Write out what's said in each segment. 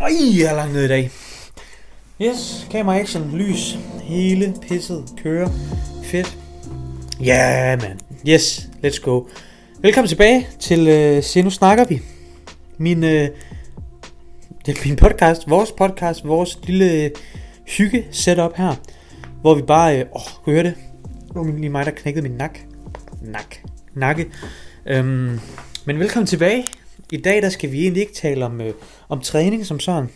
Ej, jeg er langt ned i dag. Yes, kamera action, lys, hele pisset kører. Fedt. Ja, yeah, man. Yes, let's go. Velkommen tilbage til uh, Se Nu Snakker Vi. Min, uh, det er min podcast, vores podcast, vores lille hygge setup her. Hvor vi bare, uh, åh, kunne I høre det? Det lige mig, der knækkede min nak. Nak. Nakke. Um, men velkommen tilbage. I dag der skal vi egentlig ikke tale om, øh, om træning som sådan.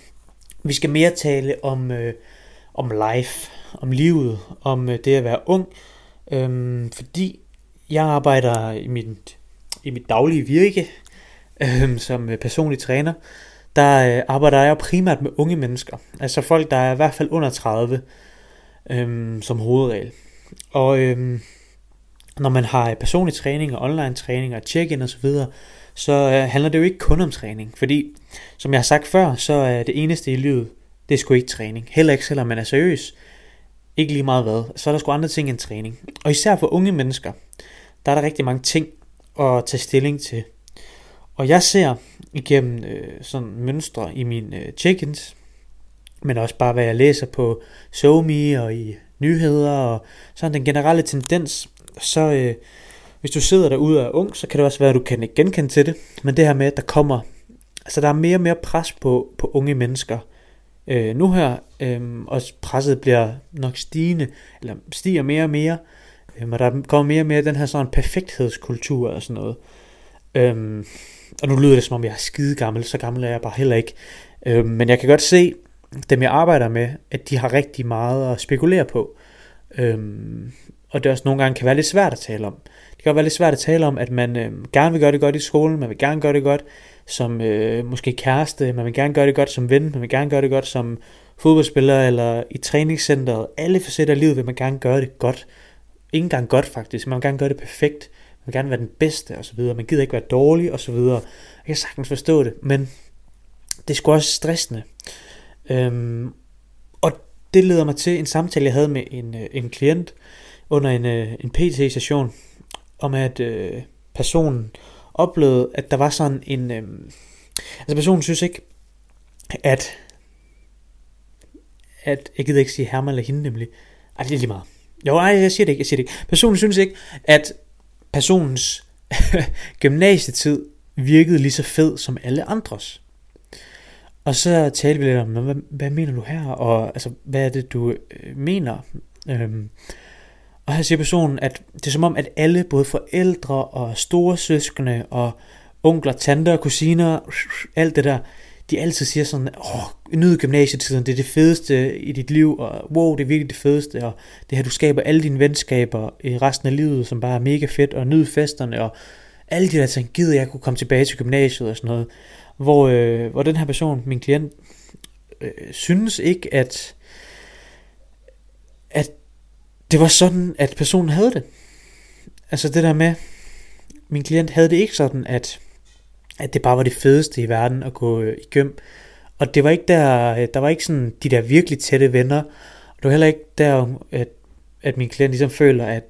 Vi skal mere tale om, øh, om life, om livet, om øh, det at være ung. Øhm, fordi jeg arbejder i mit, i mit daglige virke øh, som øh, personlig træner. Der øh, arbejder jeg primært med unge mennesker. Altså folk, der er i hvert fald under 30 øh, som hovedregel. Og øh, når man har personlig træning og online træning og check-in osv., så øh, handler det jo ikke kun om træning. Fordi, som jeg har sagt før, så er det eneste i livet, det er sgu ikke træning. Heller ikke selvom man er seriøs. Ikke lige meget hvad. Så er der sgu andre ting end træning. Og især for unge mennesker, der er der rigtig mange ting at tage stilling til. Og jeg ser igennem øh, sådan mønstre i mine øh, check-ins, men også bare hvad jeg læser på SoMe og i nyheder og sådan den generelle tendens, så øh, hvis du sidder derude og er ung, så kan det også være, at du kan ikke genkende til det. Men det her med, at der kommer, altså der er mere og mere pres på, på unge mennesker øh, nu her, øh, og presset bliver nok stigende, eller stiger mere og mere, øh, og der kommer mere og mere den her sådan perfekthedskultur og sådan noget. Øh, og nu lyder det som om jeg er skide gammel, så gammel er jeg bare heller ikke. Øh, men jeg kan godt se, dem jeg arbejder med, at de har rigtig meget at spekulere på. Øhm, og det også nogle gange kan være lidt svært at tale om. Det kan være lidt svært at tale om, at man øh, gerne vil gøre det godt i skolen, man vil gerne gøre det godt som øh, måske kæreste, man vil gerne gøre det godt som ven, man vil gerne gøre det godt som fodboldspiller eller i træningscenteret. Alle facetter af livet vil man gerne gøre det godt. Ingen gang godt faktisk, man vil gerne gøre det perfekt. Man vil gerne være den bedste og så videre. Man gider ikke være dårlig og så videre. Jeg kan sagtens forstå det, men det er sgu også stressende. Øhm, og det leder mig til en samtale, jeg havde med en, øh, en klient under en, øh, en PT-session, om at øh, personen oplevede, at der var sådan en... Øh, altså personen synes ikke, at... At, jeg gider ikke sige Herman eller hende nemlig. Ej, det er lige meget. Jo, nej, jeg siger det ikke, jeg siger det ikke. Personen synes ikke, at personens gymnasietid virkede lige så fed som alle andres. Og så talte vi lidt om, hvad, hvad mener du her, og altså, hvad er det, du øh, mener? Øhm, og her siger personen, at det er som om, at alle, både forældre og store søskende og onkler, tanter, kusiner, alt det der, de altid siger sådan, åh, nyd gymnasietiden, det er det fedeste i dit liv, og wow, det er virkelig det fedeste, og det her, du skaber alle dine venskaber i resten af livet, som bare er mega fedt, og nyd festerne, og alle de der ting, gider jeg kunne komme tilbage til gymnasiet og sådan noget, hvor, øh, hvor den her person, min klient, øh, synes ikke, at, at det var sådan, at personen havde det. Altså det der med, min klient havde det ikke sådan, at, at det bare var det fedeste i verden at gå øh, i gym. Og det var ikke der, øh, der var ikke sådan de der virkelig tætte venner. Det var heller ikke der, at, at min klient ligesom føler, at,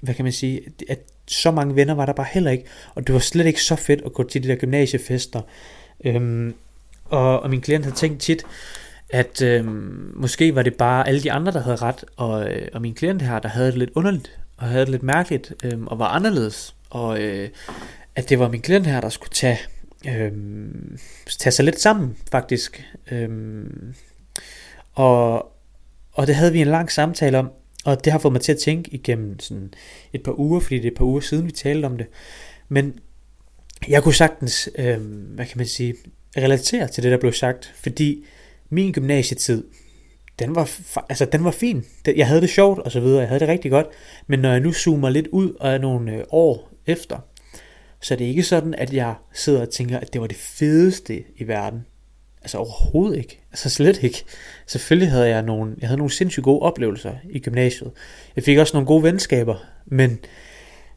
hvad kan man sige, at så mange venner var der bare heller ikke. Og det var slet ikke så fedt at gå til de der gymnasiefester. Øhm, og, og min klient havde tænkt tit, at øh, måske var det bare alle de andre, der havde ret, og, øh, og min klient her, der havde det lidt underligt, og havde det lidt mærkeligt, øh, og var anderledes, og øh, at det var min klient her, der skulle tage, øh, tage sig lidt sammen, faktisk. Øh, og, og det havde vi en lang samtale om, og det har fået mig til at tænke igennem sådan et par uger, fordi det er et par uger siden, vi talte om det. Men jeg kunne sagtens, øh, hvad kan man sige, relatere til det, der blev sagt, fordi min gymnasietid, den var, altså, den var fin. Jeg havde det sjovt og så videre, jeg havde det rigtig godt. Men når jeg nu zoomer lidt ud og er nogle øh, år efter, så er det ikke sådan, at jeg sidder og tænker, at det var det fedeste i verden. Altså overhovedet ikke. Altså slet ikke. Selvfølgelig havde jeg nogle, jeg havde nogle sindssygt gode oplevelser i gymnasiet. Jeg fik også nogle gode venskaber, men,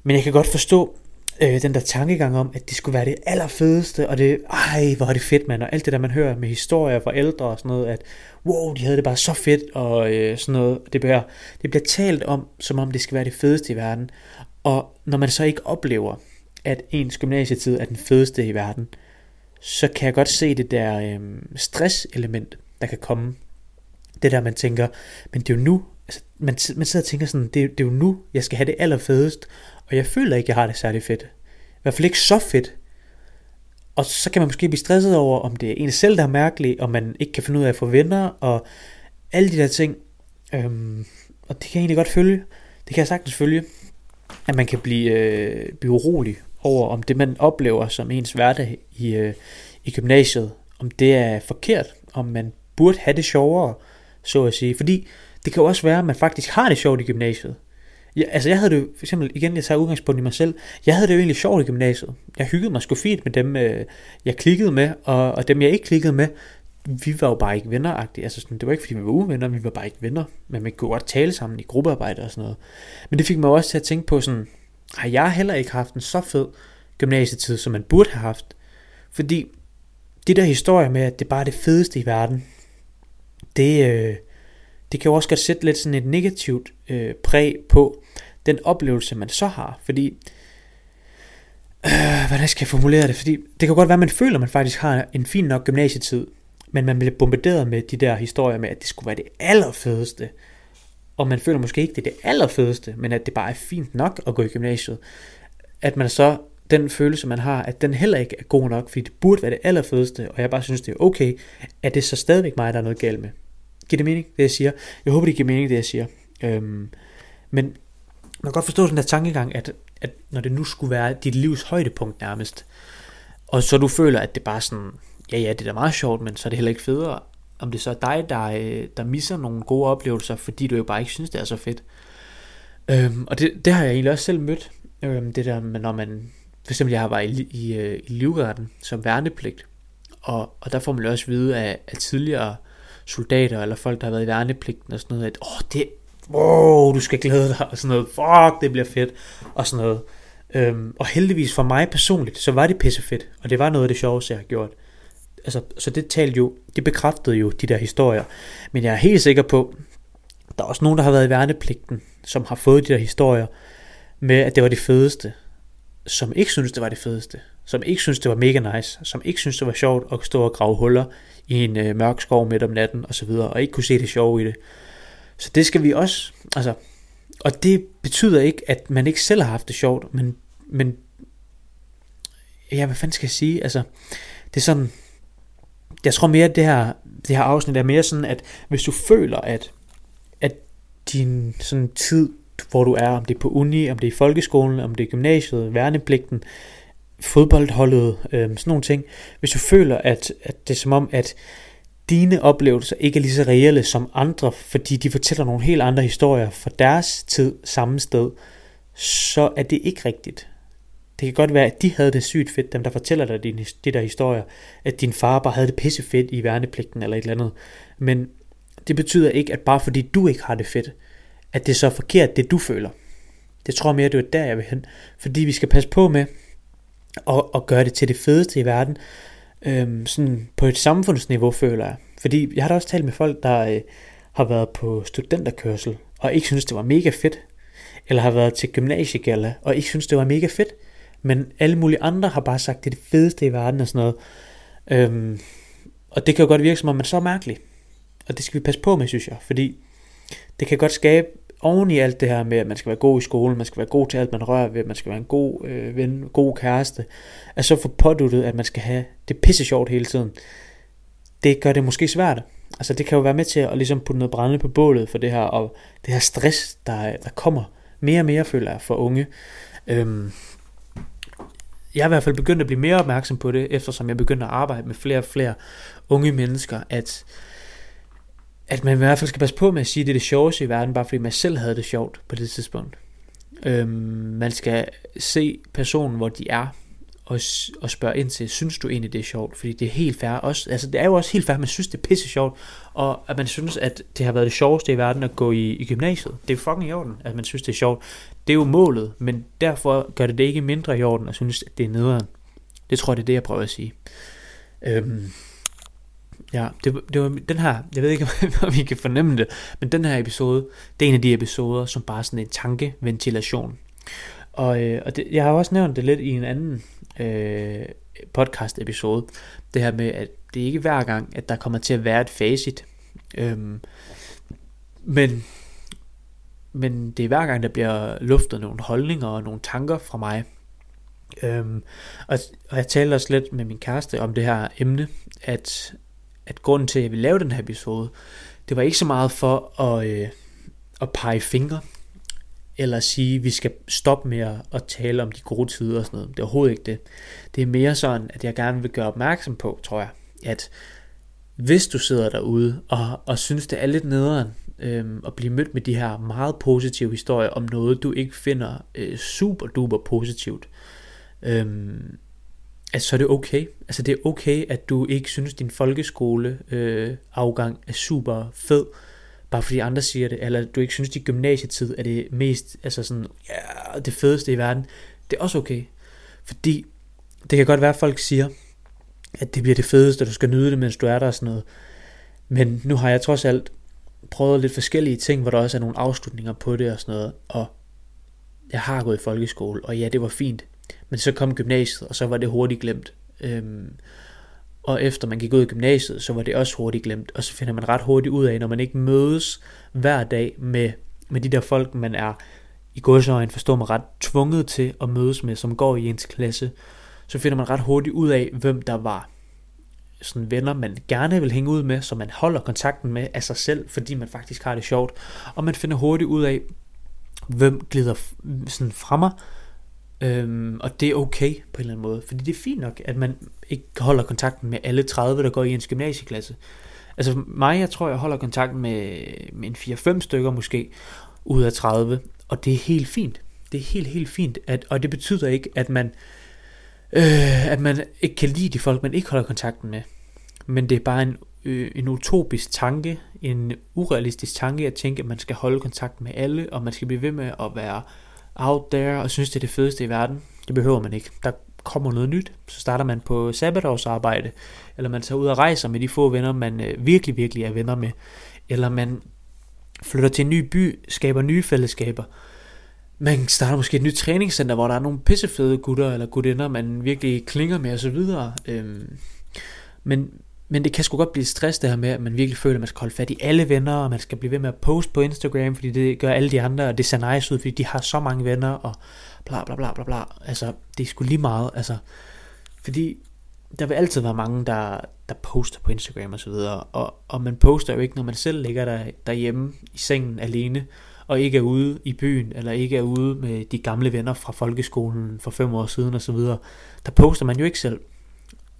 men jeg kan godt forstå, øh, den der tankegang om, at det skulle være det allerfedeste, og det, ej, hvor er det fedt, mand, og alt det der, man hører med historier fra ældre og sådan noget, at wow, de havde det bare så fedt, og øh, sådan noget, det bliver, det bliver talt om, som om det skal være det fedeste i verden, og når man så ikke oplever, at ens gymnasietid er den fedeste i verden, så kan jeg godt se det der øh, stresselement, der kan komme. Det der, man tænker, men det er jo nu, altså, man, man sidder og tænker sådan, det, det er jo nu, jeg skal have det allerfedest, og jeg føler ikke, jeg har det særlig fedt. I hvert fald ikke så fedt. Og så kan man måske blive stresset over, om det er en selv, der er mærkelig, og man ikke kan finde ud af at få venner, og alle de der ting. Øhm, og det kan jeg egentlig godt følge. Det kan jeg sagtens følge. At man kan blive, øh, blive urolig over, om det man oplever som ens hverdag i, øh, i gymnasiet, om det er forkert, om man burde have det sjovere, så at sige. Fordi det kan jo også være, at man faktisk har det sjovt i gymnasiet. Ja, altså jeg havde det for eksempel, igen jeg tager udgangspunkt i mig selv, jeg havde det jo egentlig sjovt i gymnasiet. Jeg hyggede mig sgu fint med dem, øh, jeg klikkede med, og, og dem jeg ikke klikkede med, vi var jo bare ikke venner -agtige. Altså sådan, det var ikke fordi vi var uvenner, vi var bare ikke venner. Men man kunne godt tale sammen i gruppearbejde og sådan noget. Men det fik mig også til at tænke på sådan, har jeg heller ikke haft en så fed gymnasietid, som man burde have haft. Fordi det der historie med, at det bare er det fedeste i verden, det, øh, det kan jo også godt sætte lidt sådan et negativt øh, præg på den oplevelse, man så har. Fordi, øh, hvordan skal jeg formulere det? Fordi det kan godt være, at man føler, at man faktisk har en fin nok gymnasietid, men man bliver bombarderet med de der historier med, at det skulle være det allerfedeste. Og man føler måske ikke, det er det allerfedeste, men at det bare er fint nok at gå i gymnasiet. At man så, den følelse man har, at den heller ikke er god nok, fordi det burde være det allerfedeste, og jeg bare synes, det er okay, at det så stadigvæk mig, der er noget galt med. Giver det mening, det jeg siger? Jeg håber, det giver mening, det jeg siger. Øhm, men man kan godt forstå den der tankegang, at, at når det nu skulle være dit livs højdepunkt nærmest, og så du føler, at det bare sådan, ja ja, det er da meget sjovt, men så er det heller ikke federe, om det så er dig, der, øh, der misser nogle gode oplevelser, fordi du jo bare ikke synes, det er så fedt. Øhm, og det, det har jeg egentlig også selv mødt, øhm, det der med, når man, for eksempel jeg har været i, i, øh, i livgarden som værnepligt, og, og der får man også vide af, af tidligere soldater, eller folk, der har været i værnepligten og sådan noget, at åh, det, wow, du skal glæde dig, og sådan noget, fuck, det bliver fedt, og sådan noget. Øhm, og heldigvis for mig personligt, så var det pissefedt, og det var noget af det sjoveste, jeg har gjort. Altså, så det talte jo, det bekræftede jo de der historier. Men jeg er helt sikker på, der er også nogen, der har været i værnepligten, som har fået de der historier med, at det var det fedeste, som ikke synes det var det fedeste, som ikke synes det var mega nice, som ikke synes det var sjovt at stå og grave huller i en øh, mørk skov midt om natten og så videre, og ikke kunne se det sjove i det. Så det skal vi også, altså, og det betyder ikke, at man ikke selv har haft det sjovt, men, men ja, hvad fanden skal jeg sige, altså, det er sådan, jeg tror mere, at det her, det her afsnit er mere sådan, at hvis du føler, at, at din sådan tid, hvor du er, om det er på uni, om det er i folkeskolen, om det er gymnasiet, værnepligten, fodboldholdet, øh, sådan nogle ting. Hvis du føler, at, at det er som om, at dine oplevelser ikke er lige så reelle som andre, fordi de fortæller nogle helt andre historier fra deres tid samme sted, så er det ikke rigtigt. Det kan godt være, at de havde det sygt fedt, dem der fortæller dig de, de der historier, at din far bare havde det pisse fedt i værnepligten eller et eller andet. Men det betyder ikke, at bare fordi du ikke har det fedt, at det er så forkert, det du føler. Det tror jeg mere, det er der, jeg vil hen. Fordi vi skal passe på med at, at gøre det til det fedeste i verden, øhm, sådan på et samfundsniveau, føler jeg. Fordi jeg har da også talt med folk, der øh, har været på studenterkørsel, og ikke synes, det var mega fedt. Eller har været til gymnasiegalla, og ikke synes, det var mega fedt. Men alle mulige andre har bare sagt, det er det fedeste i verden og sådan noget. Øhm, og det kan jo godt virke som om, man er så mærkelig. Og det skal vi passe på med, synes jeg. Fordi det kan godt skabe oven i alt det her med, at man skal være god i skolen, man skal være god til alt, man rører ved, man skal være en god øh, ven, god kæreste, at så få påduttet, at man skal have det pisse sjovt hele tiden. Det gør det måske svært. Altså det kan jo være med til at ligesom putte noget brænde på bålet for det her, og det her stress, der, der kommer mere og mere, føler jeg, for unge. Øhm, jeg er i hvert fald begyndt at blive mere opmærksom på det, eftersom jeg begynder at arbejde med flere og flere unge mennesker, at, at man i hvert fald skal passe på med at sige, at det er det sjoveste i verden, bare fordi man selv havde det sjovt på det tidspunkt. Øhm, man skal se personen, hvor de er, og, og spørge ind til, synes du egentlig det er sjovt? Fordi det er helt fair også, altså det er jo også helt fair, at man synes det er pisse sjovt, og at man synes, at det har været det sjoveste i verden at gå i, i gymnasiet. Det er fucking i orden, at man synes det er sjovt. Det er jo målet, men derfor gør det det ikke mindre i orden at synes, at det er nederen. Det tror jeg, det er det, jeg prøver at sige. Øhm, ja, det, det var den her, jeg ved ikke, om I kan fornemme det, men den her episode, det er en af de episoder, som bare sådan en tankeventilation. Og, øh, og det, jeg har også nævnt det lidt i en anden øh, podcast episode, det her med, at det er ikke hver gang, at der kommer til at være et facit, øhm, men, men det er hver gang, der bliver luftet nogle holdninger og nogle tanker fra mig, øhm, og, og jeg talte også lidt med min kæreste om det her emne, at, at grunden til, at jeg ville lave den her episode, det var ikke så meget for at, øh, at pege fingre, eller sige, at vi skal stoppe med at tale om de gode tider og sådan noget. Det er overhovedet ikke det. Det er mere sådan, at jeg gerne vil gøre opmærksom på, tror jeg, at hvis du sidder derude og, og synes, det er lidt nederen øh, at blive mødt med de her meget positive historier om noget, du ikke finder øh, super duper positivt, øh, altså så er det okay. Altså det er okay, at du ikke synes, din folkeskole øh, afgang er super fed, bare fordi andre siger det, eller du ikke synes, din gymnasietid er det mest, altså sådan, ja, det fedeste i verden. Det er også okay. Fordi det kan godt være, at folk siger, at det bliver det fedeste, og du skal nyde det, mens du er der og sådan noget. Men nu har jeg trods alt prøvet lidt forskellige ting, hvor der også er nogle afslutninger på det og sådan noget. Og jeg har gået i folkeskole, og ja, det var fint. Men så kom gymnasiet, og så var det hurtigt glemt. Øhm, og efter man gik ud i gymnasiet, så var det også hurtigt glemt. Og så finder man ret hurtigt ud af, når man ikke mødes hver dag med, med de der folk, man er i godsøjen, forstår man ret, tvunget til at mødes med, som går i ens klasse, så finder man ret hurtigt ud af, hvem der var sådan venner, man gerne vil hænge ud med, så man holder kontakten med af sig selv, fordi man faktisk har det sjovt. Og man finder hurtigt ud af, hvem glider sådan fra mig, Øhm, og det er okay på en eller anden måde, fordi det er fint nok, at man ikke holder kontakten med alle 30, der går i ens gymnasieklasse. Altså mig, jeg tror, jeg holder kontakten med, med en 4-5 stykker måske, ud af 30, og det er helt fint. Det er helt, helt fint, at, og det betyder ikke, at man, øh, at man ikke kan lide de folk, man ikke holder kontakten med. Men det er bare en, øh, en utopisk tanke, en urealistisk tanke at tænke, at man skal holde kontakt med alle, og man skal blive ved med at være out there og synes, det er det fedeste i verden. Det behøver man ikke. Der kommer noget nyt, så starter man på sabbatårsarbejde, eller man tager ud og rejser med de få venner, man øh, virkelig, virkelig er venner med, eller man flytter til en ny by, skaber nye fællesskaber. Man starter måske et nyt træningscenter, hvor der er nogle pissefede gutter eller gutinder, man virkelig klinger med osv. Øhm, men men det kan sgu godt blive stress det her med, at man virkelig føler, at man skal holde fat i alle venner, og man skal blive ved med at poste på Instagram, fordi det gør alle de andre, og det ser nice ud, fordi de har så mange venner, og bla bla bla bla bla. Altså, det er sgu lige meget, altså. Fordi der vil altid være mange, der, der poster på Instagram og så videre, og, og man poster jo ikke, når man selv ligger der, derhjemme i sengen alene, og ikke er ude i byen, eller ikke er ude med de gamle venner fra folkeskolen for fem år siden og så videre. Der poster man jo ikke selv.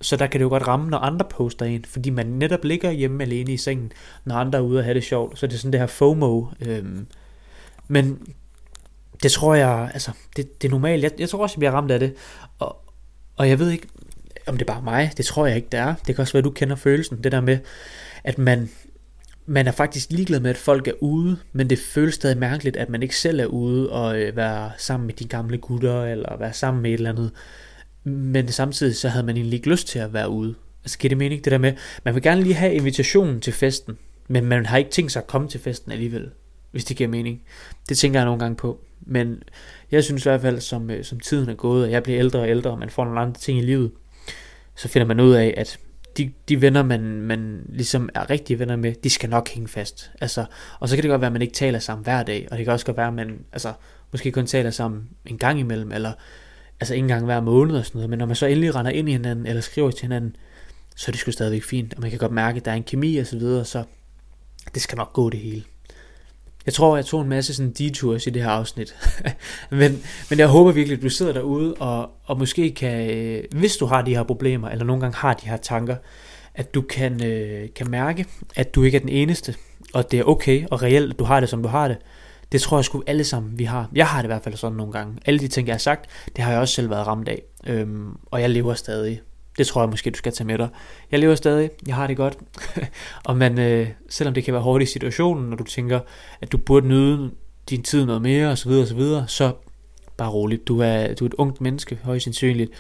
Så der kan det jo godt ramme, når andre poster en, fordi man netop ligger hjemme alene i sengen, når andre er ude og have det sjovt. Så det er sådan det her FOMO. Øhm. Men det tror jeg, altså, det, det er normalt. Jeg, jeg tror også, jeg bliver ramt af det. Og, og jeg ved ikke, om det er bare mig. Det tror jeg ikke, det er. Det kan også være, du kender følelsen. Det der med, at man, man er faktisk ligeglad med, at folk er ude, men det føles stadig mærkeligt, at man ikke selv er ude og øh, være sammen med de gamle gutter, eller være sammen med et eller andet men samtidig så havde man egentlig ikke lyst til at være ude. Altså giver det mening, det der med, man vil gerne lige have invitationen til festen, men man har ikke tænkt sig at komme til festen alligevel, hvis det giver mening. Det tænker jeg nogle gange på. Men jeg synes i hvert fald, som, øh, som tiden er gået, og jeg bliver ældre og ældre, og man får nogle andre ting i livet, så finder man ud af, at de, de venner, man, man ligesom er rigtige venner med, de skal nok hænge fast. Altså, og så kan det godt være, at man ikke taler sammen hver dag, og det kan også godt være, at man altså, måske kun taler sammen en gang imellem, eller altså ikke engang hver måned og sådan noget, men når man så endelig render ind i hinanden, eller skriver til hinanden, så er det sgu stadigvæk fint, og man kan godt mærke, at der er en kemi og så videre, så det skal nok gå det hele. Jeg tror, jeg tog en masse sådan detours i det her afsnit. men, men jeg håber virkelig, at du sidder derude, og, og måske kan, øh, hvis du har de her problemer, eller nogle gange har de her tanker, at du kan, øh, kan mærke, at du ikke er den eneste, og det er okay og reelt, at du har det, som du har det. Det tror jeg sgu alle sammen, vi har. Jeg har det i hvert fald sådan nogle gange. Alle de ting, jeg har sagt, det har jeg også selv været ramt af. Øhm, og jeg lever stadig. Det tror jeg måske, du skal tage med dig. Jeg lever stadig. Jeg har det godt. og man, øh, selvom det kan være hårdt i situationen, når du tænker, at du burde nyde din tid noget mere, osv., osv., så bare roligt. Du er, du er et ungt menneske, højst sandsynligt,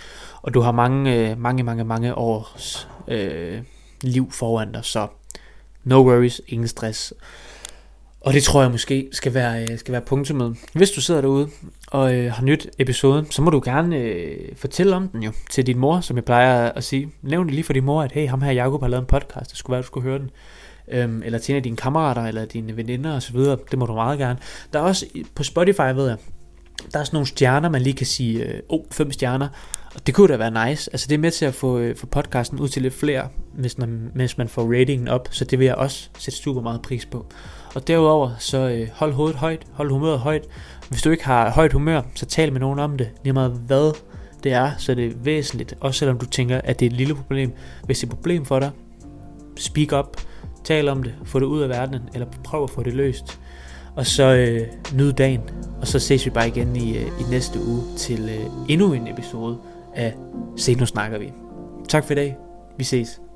og du har mange, øh, mange, mange, mange års øh, liv foran dig, så no worries, ingen stress. Og det tror jeg måske skal være, øh, skal være punktummet. Hvis du sidder derude og øh, har nyt episoden, så må du gerne øh, fortælle om den jo til din mor, som jeg plejer at sige. Nævn det lige for din mor, at hey, ham her Jacob har lavet en podcast, det skulle være, du skulle høre den. Øhm, eller til en af dine kammerater, eller dine veninder osv., det må du meget gerne. Der er også på Spotify, ved jeg, der er sådan nogle stjerner, man lige kan sige, øh, oh, fem stjerner, og det kunne da være nice. Altså det er med til at få, øh, få podcasten ud til lidt flere, hvis når, mens man får ratingen op, så det vil jeg også sætte super meget pris på. Og derudover, så øh, hold hovedet højt, hold humøret højt. Hvis du ikke har højt humør, så tal med nogen om det. Lige meget hvad det er, så det er væsentligt. Også selvom du tænker, at det er et lille problem. Hvis det er et problem for dig, speak up, tal om det, få det ud af verdenen, eller prøv at få det løst. Og så øh, nyd dagen, og så ses vi bare igen i, øh, i næste uge til øh, endnu en episode af Se nu snakker vi. Tak for i dag. Vi ses.